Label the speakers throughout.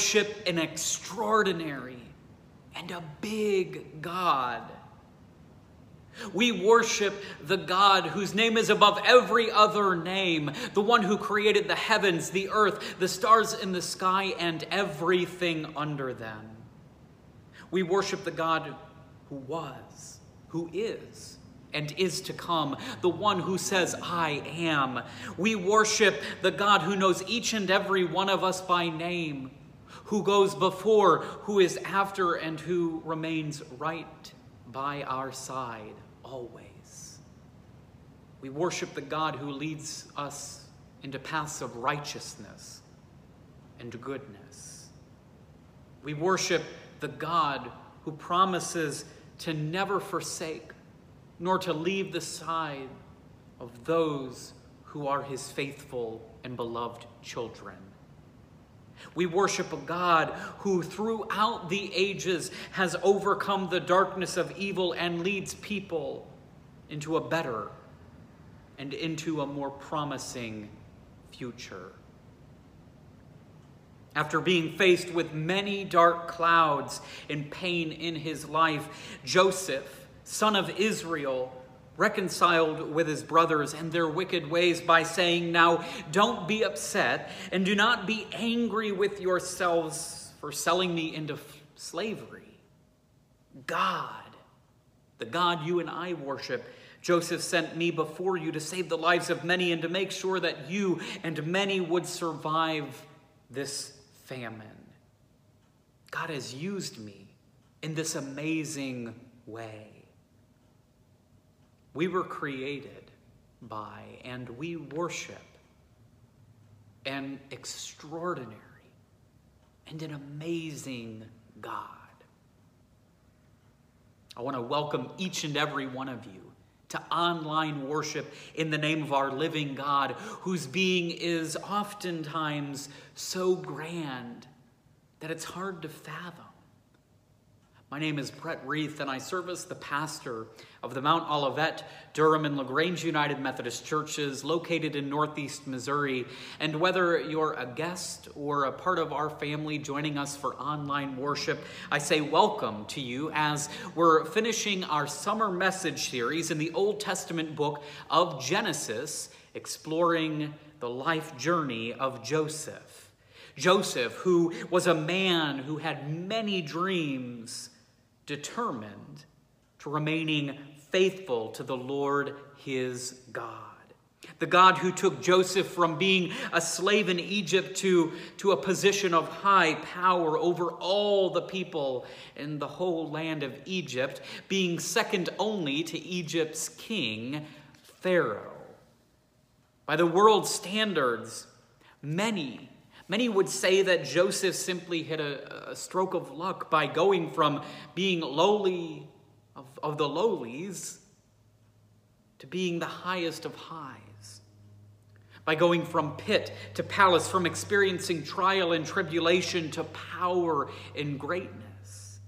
Speaker 1: Worship an extraordinary and a big God. We worship the God whose name is above every other name, the one who created the heavens, the earth, the stars in the sky, and everything under them. We worship the God who was, who is, and is to come, the one who says, I am. We worship the God who knows each and every one of us by name, who goes before, who is after, and who remains right by our side always. We worship the God who leads us into paths of righteousness and goodness. We worship the God who promises to never forsake nor to leave the side of those who are his faithful and beloved children. We worship a God who, throughout the ages, has overcome the darkness of evil and leads people into a better and into a more promising future. After being faced with many dark clouds and pain in his life, Joseph, son of Israel, reconciled with his brothers and their wicked ways by saying, Now don't be upset and do not be angry with yourselves for selling me into slavery. God, the God you and I worship, Joseph sent me before you to save the lives of many and to make sure that you and many would survive this famine. God has used me in this amazing way. We were created by and we worship an extraordinary and an amazing God. I want to welcome each and every one of you to online worship in the name of our living God, whose being is oftentimes so grand that it's hard to fathom. My name is Brett Reith, and I serve as the pastor of the Mount Olivet, Durham, and LaGrange United Methodist Churches located in Northeast Missouri. And whether you're a guest or a part of our family joining us for online worship, I say welcome to you as we're finishing our summer message series in the Old Testament book of Genesis, exploring the life journey of Joseph. Joseph, who was a man who had many dreams determined to remaining faithful to the Lord his God. The God who took Joseph from being a slave in Egypt to, to a position of high power over all the people in the whole land of Egypt, being second only to Egypt's king, Pharaoh. By the world's standards, many Many would say that Joseph simply hit a, a stroke of luck by going from being lowly of, of the lowlies to being the highest of highs. By going from pit to palace, from experiencing trial and tribulation to power and greatness.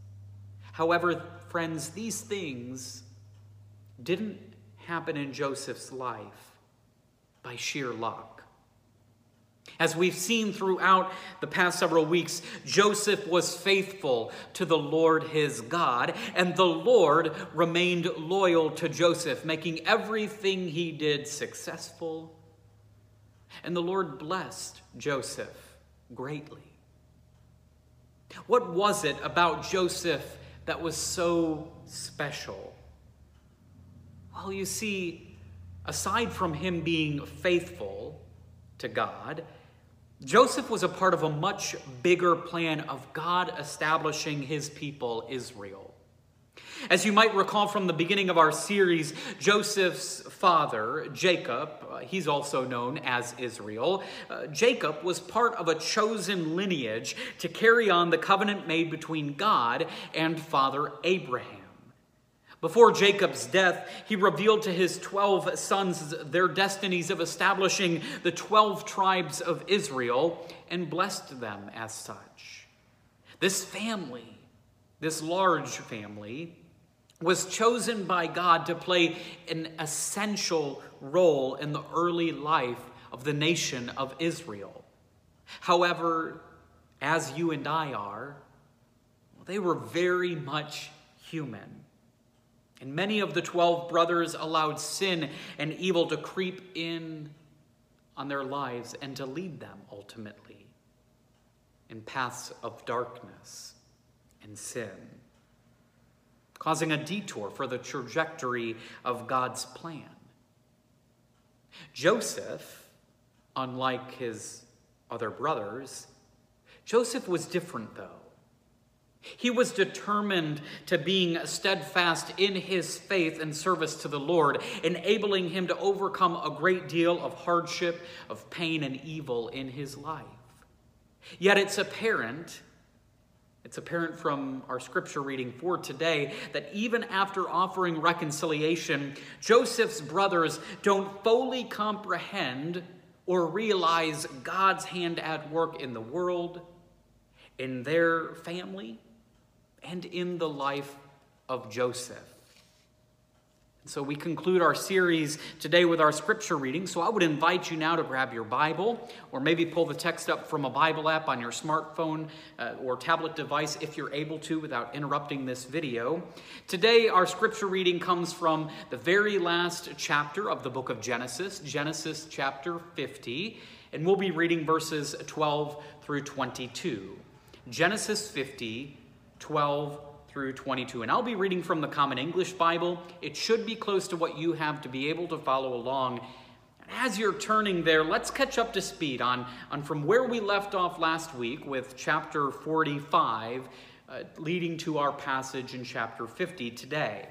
Speaker 1: However, friends, these things didn't happen in Joseph's life by sheer luck. As we've seen throughout the past several weeks, Joseph was faithful to the Lord his God, and the Lord remained loyal to Joseph, making everything he did successful. And the Lord blessed Joseph greatly. What was it about Joseph that was so special? Well, you see, aside from him being faithful, to God, Joseph was a part of a much bigger plan of God establishing his people, Israel. As you might recall from the beginning of our series, Joseph's father, Jacob, uh, he's also known as Israel, uh, Jacob was part of a chosen lineage to carry on the covenant made between God and Father Abraham. Before Jacob's death, he revealed to his 12 sons their destinies of establishing the 12 tribes of Israel and blessed them as such. This family, this large family, was chosen by God to play an essential role in the early life of the nation of Israel. However, as you and I are, they were very much human. And many of the 12 brothers allowed sin and evil to creep in on their lives and to lead them ultimately in paths of darkness and sin, causing a detour for the trajectory of God's plan. Joseph, unlike his other brothers, Joseph was different though. He was determined to being steadfast in his faith and service to the Lord, enabling him to overcome a great deal of hardship, of pain, and evil in his life. Yet it's apparent, it's apparent from our scripture reading for today, that even after offering reconciliation, Joseph's brothers don't fully comprehend or realize God's hand at work in the world, in their family, and in the life of Joseph. So we conclude our series today with our scripture reading. So I would invite you now to grab your Bible or maybe pull the text up from a Bible app on your smartphone uh, or tablet device if you're able to without interrupting this video. Today our scripture reading comes from the very last chapter of the book of Genesis, Genesis chapter 50, and we'll be reading verses 12 through 22. Genesis 50 12 through 22. And I'll be reading from the Common English Bible. It should be close to what you have to be able to follow along. As you're turning there, let's catch up to speed on, on from where we left off last week with chapter 45, uh, leading to our passage in chapter 50 today.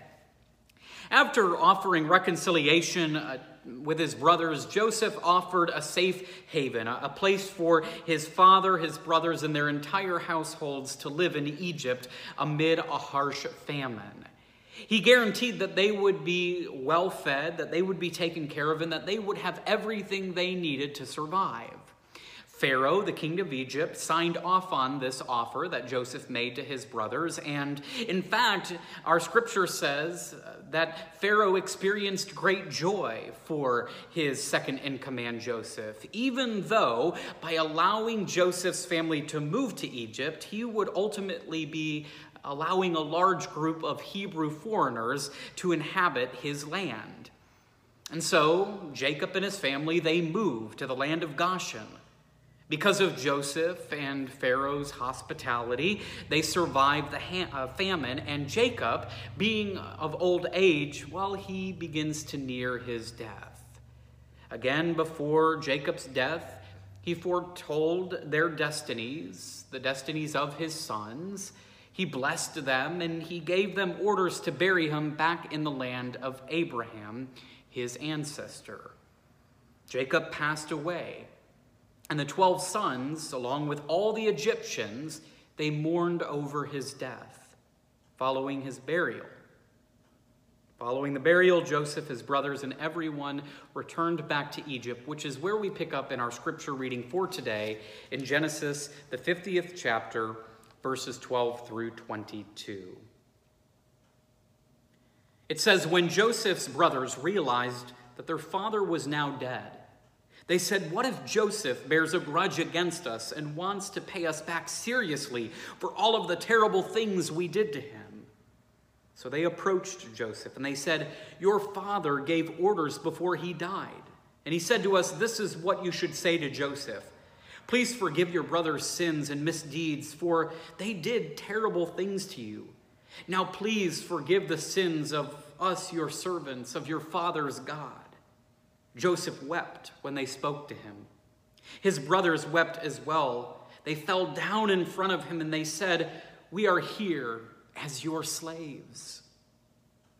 Speaker 1: After offering reconciliation uh, with his brothers, Joseph offered a safe haven, a, place for his father, his brothers, and their entire households to live in Egypt amid a harsh famine. He guaranteed that they would be well fed, that they would be taken care of, and that they would have everything they needed to survive. Pharaoh, the king of Egypt, signed off on this offer that Joseph made to his brothers. And in fact, our scripture says uh, that Pharaoh experienced great joy for his second in command, Joseph, even though by allowing Joseph's family to move to Egypt, he would ultimately be allowing a large group of Hebrew foreigners to inhabit his land. And so Jacob and his family, they moved to the land of Goshen. Because of Joseph and Pharaoh's hospitality, they survived the ha- uh, famine, and Jacob, being of old age, well, he begins to near his death. Again, before Jacob's death, he foretold their destinies, the destinies of his sons. He blessed them, and he gave them orders to bury him back in the land of Abraham, his ancestor. Jacob passed away and the 12 sons, along with all the Egyptians, they mourned over his death, following his burial. Following the burial, Joseph, his brothers, and everyone returned back to Egypt, which is where we pick up in our scripture reading for today in Genesis, the 50th chapter, verses 12 through 22. It says, When Joseph's brothers realized that their father was now dead, they said, What if Joseph bears a grudge against us and wants to pay us back seriously for all of the terrible things we did to him? So they approached Joseph and they said, Your father gave orders before he died. And he said to us, This is what you should say to Joseph. Please forgive your brother's sins and misdeeds, for they did terrible things to you. Now please forgive the sins of us, your servants, of your father's God. Joseph wept when they spoke to him. His brothers wept as well. They fell down in front of him and they said, We are here as your slaves.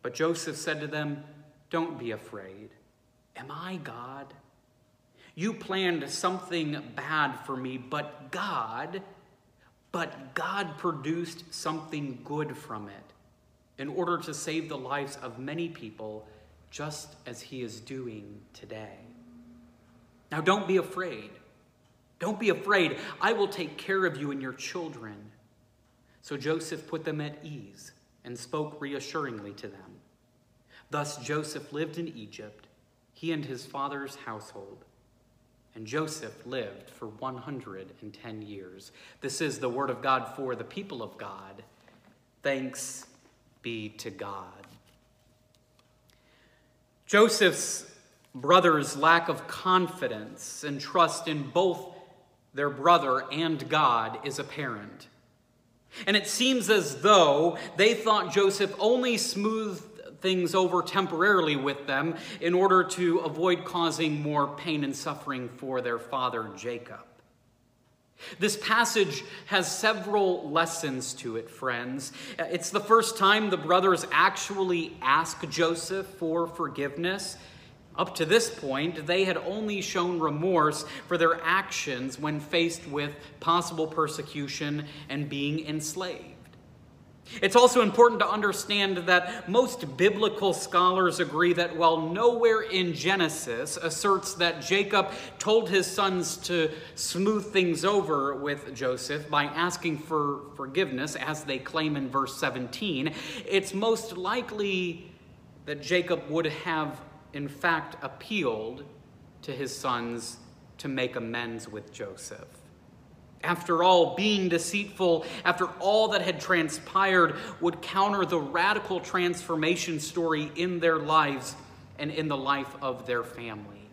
Speaker 1: But Joseph said to them, Don't be afraid. Am I God? You planned something bad for me, but God, but God produced something good from it in order to save the lives of many people just as he is doing today. Now, don't be afraid. Don't be afraid. I will take care of you and your children. So Joseph put them at ease and spoke reassuringly to them. Thus Joseph lived in Egypt, he and his father's household. and Joseph lived for 110 years. This is the word of God for the people of God. Thanks be to God. Joseph's brothers' lack of confidence and trust in both their brother and God is apparent. And it seems as though they thought Joseph only smoothed things over temporarily with them in order to avoid causing more pain and suffering for their father Jacob. This passage has several lessons to it, friends. It's the first time the brothers actually ask Joseph for forgiveness. Up to this point, they had only shown remorse for their actions when faced with possible persecution and being enslaved. It's also important to understand that most biblical scholars agree that while nowhere in Genesis asserts that Jacob told his sons to smooth things over with Joseph by asking for forgiveness, as they claim in verse 17, it's most likely that Jacob would have, in fact, appealed to his sons to make amends with Joseph. After all, being deceitful, after all that had transpired, would counter the radical transformation story in their lives and in the life of their family.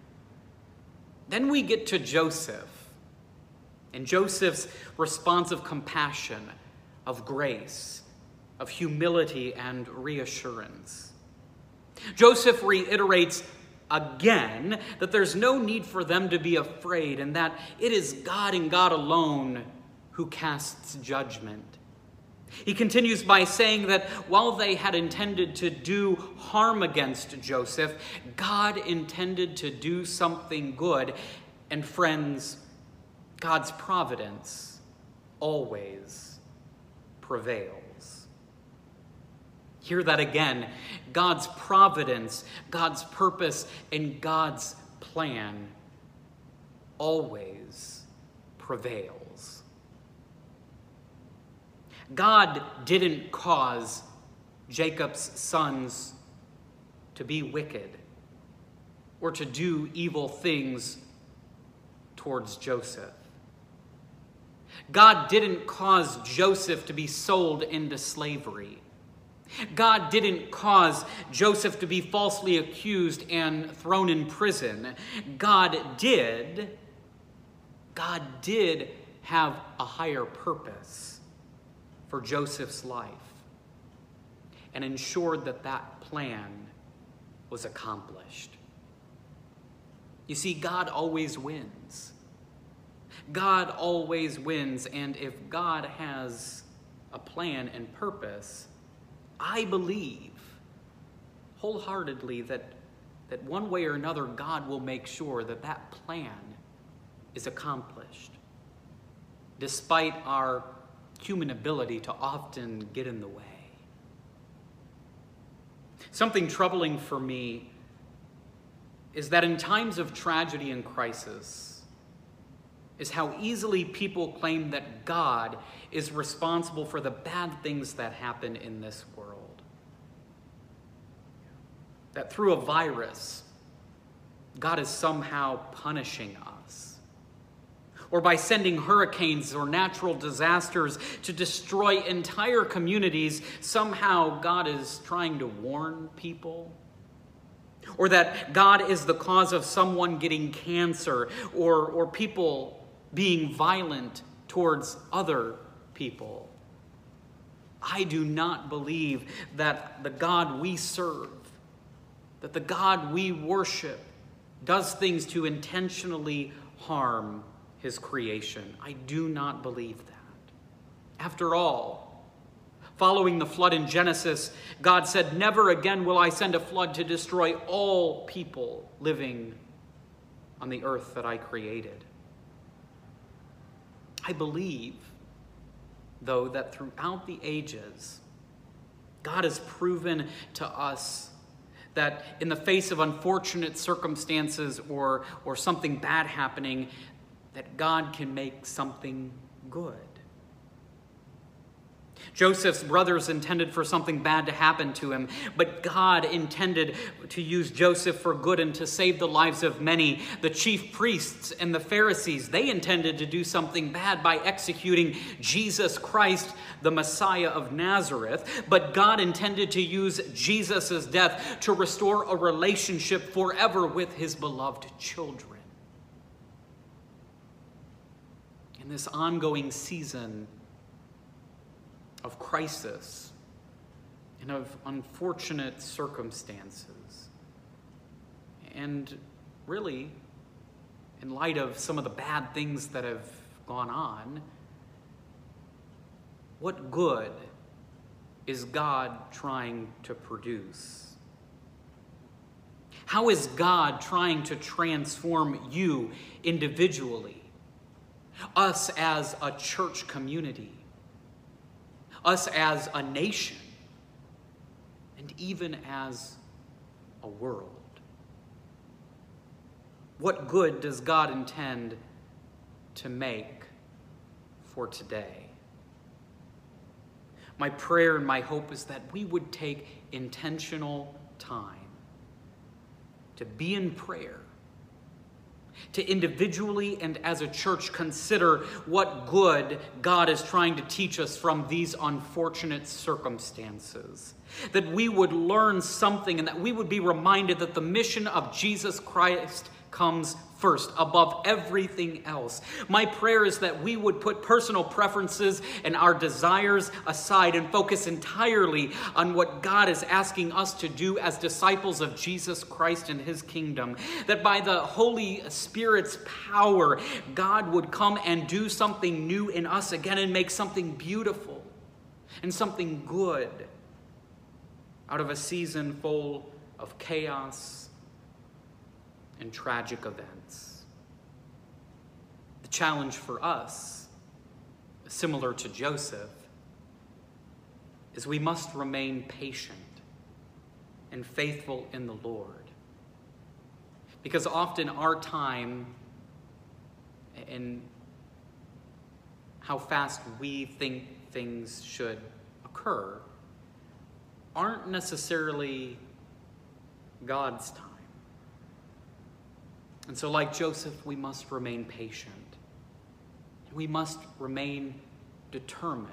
Speaker 1: Then we get to Joseph and Joseph's response of compassion, of grace, of humility, and reassurance. Joseph reiterates again that there's no need for them to be afraid and that it is God and God alone who casts judgment. He continues by saying that while they had intended to do harm against Joseph, God intended to do something good. And friends, God's providence always prevails. Hear that again. God's providence, God's purpose, and God's plan always prevails. God didn't cause Jacob's sons to be wicked or to do evil things towards Joseph. God didn't cause Joseph to be sold into slavery. God didn't cause Joseph to be falsely accused and thrown in prison. God did. God did have a higher purpose for Joseph's life and ensured that that plan was accomplished. You see, God always wins. God always wins, and if God has a plan and purpose, I believe wholeheartedly that, that one way or another, God will make sure that that plan is accomplished, despite our human ability to often get in the way. Something troubling for me is that in times of tragedy and crisis, is how easily people claim that God is responsible for the bad things that happen in this world. That through a virus, God is somehow punishing us. Or by sending hurricanes or natural disasters to destroy entire communities, somehow God is trying to warn people or that God is the cause of someone getting cancer, or, or people being violent towards other people. I do not believe that the God we serve, that the God we worship, does things to intentionally harm his creation. I do not believe that. After all, following the flood in Genesis, God said, Never again will I send a flood to destroy all people living on the earth that I created. I believe, though, that throughout the ages, God has proven to us that in the face of unfortunate circumstances or, or something bad happening, that God can make something good. Joseph's brothers intended for something bad to happen to him, but God intended to use Joseph for good and to save the lives of many. The chief priests and the Pharisees, they intended to do something bad by executing Jesus Christ, the Messiah of Nazareth, but God intended to use Jesus' death to restore a relationship forever with his beloved children. In this ongoing season, of crisis and of unfortunate circumstances. And really, in light of some of the bad things that have gone on, what good is God trying to produce? How is God trying to transform you individually, us as a church community? Us as a nation, and even as a world. What good does God intend to make for today? My prayer and my hope is that we would take intentional time to be in prayer to individually and as a church consider what good God is trying to teach us from these unfortunate circumstances. That we would learn something and that we would be reminded that the mission of Jesus Christ comes first, above everything else. My prayer is that we would put personal preferences and our desires aside and focus entirely on what God is asking us to do as disciples of Jesus Christ and his kingdom. That by the Holy Spirit's power, God would come and do something new in us again and make something beautiful and something good out of a season full of chaos and tragic events. The challenge for us, similar to Joseph, is we must remain patient and faithful in the Lord. Because often our time and how fast we think things should occur aren't necessarily God's time. And so, like Joseph, we must remain patient. We must remain determined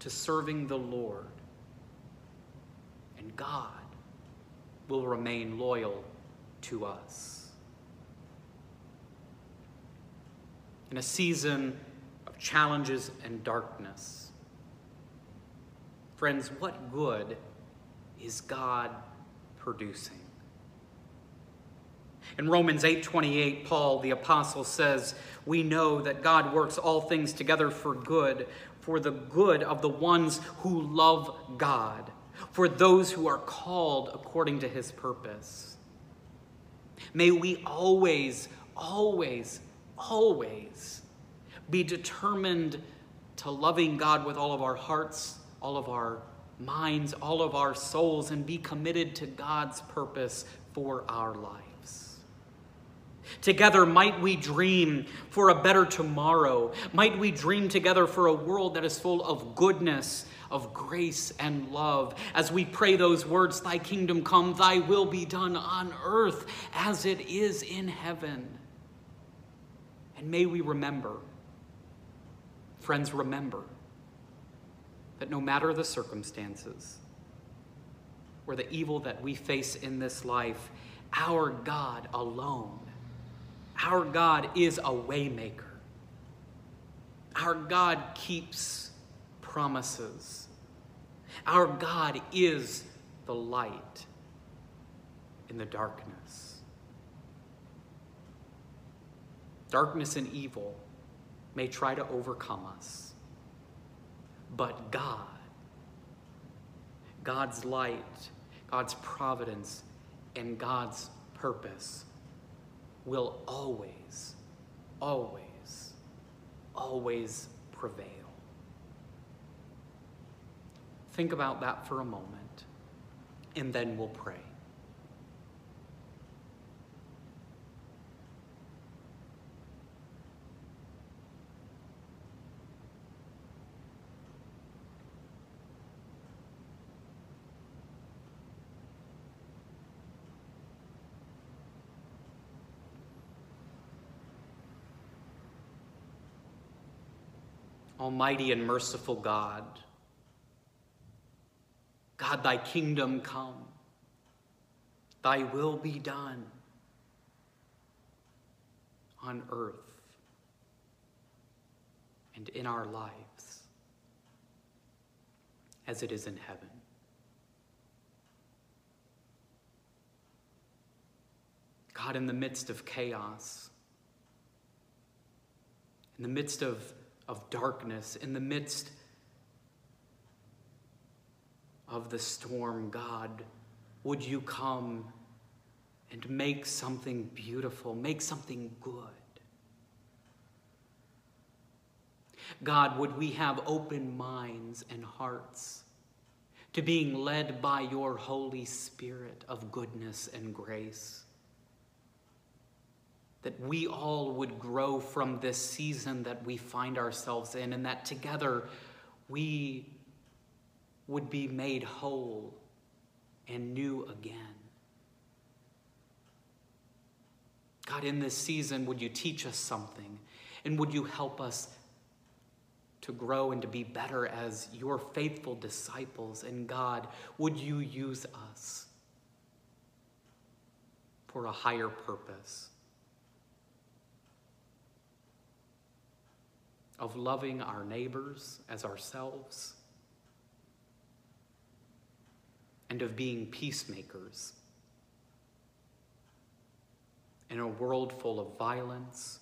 Speaker 1: to serving the Lord. And God will remain loyal to us. In a season of challenges and darkness, friends, what good is God producing? In Romans 8:28, Paul the apostle says, "We know that God works all things together for good, for the good of the ones who love God, for those who are called according to his purpose." May we always, always, always be determined to loving God with all of our hearts, all of our minds, all of our souls, and be committed to God's purpose for our life. Together, might we dream for a better tomorrow. Might we dream together for a world that is full of goodness, of grace, and love. As we pray those words, Thy kingdom come, Thy will be done on earth as it is in heaven. And may we remember, friends, remember that no matter the circumstances or the evil that we face in this life, our God alone our God is a waymaker. Our God keeps promises. Our God is the light in the darkness. Darkness and evil may try to overcome us, but God, God's light, God's providence, and God's purpose will always, always, always prevail. Think about that for a moment, and then we'll pray. Almighty and merciful God, God, thy kingdom come, thy will be done on earth and in our lives as it is in heaven. God, in the midst of chaos, in the midst of, of darkness, in the midst of the storm, God, would you come and make something beautiful, make something good? God, would we have open minds and hearts to being led by your Holy Spirit of goodness and grace? That we all would grow from this season that we find ourselves in, and that together we would be made whole and new again. God, in this season, would you teach us something? And would you help us to grow and to be better as your faithful disciples? And God, would you use us for a higher purpose? Of loving our neighbors as ourselves and of being peacemakers in a world full of violence,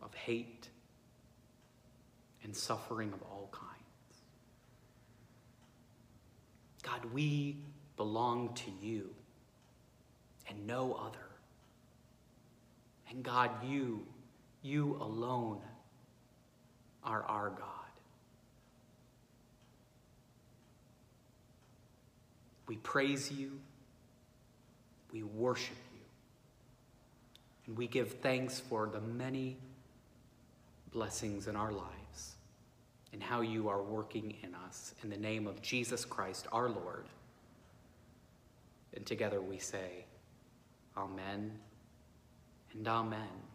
Speaker 1: of hate, and suffering of all kinds. God, we belong to you and no other. And God, you, you alone are our God. We praise you. We worship you. And we give thanks for the many blessings in our lives and how you are working in us. In the name of Jesus Christ, our Lord. And together we say, Amen and Amen.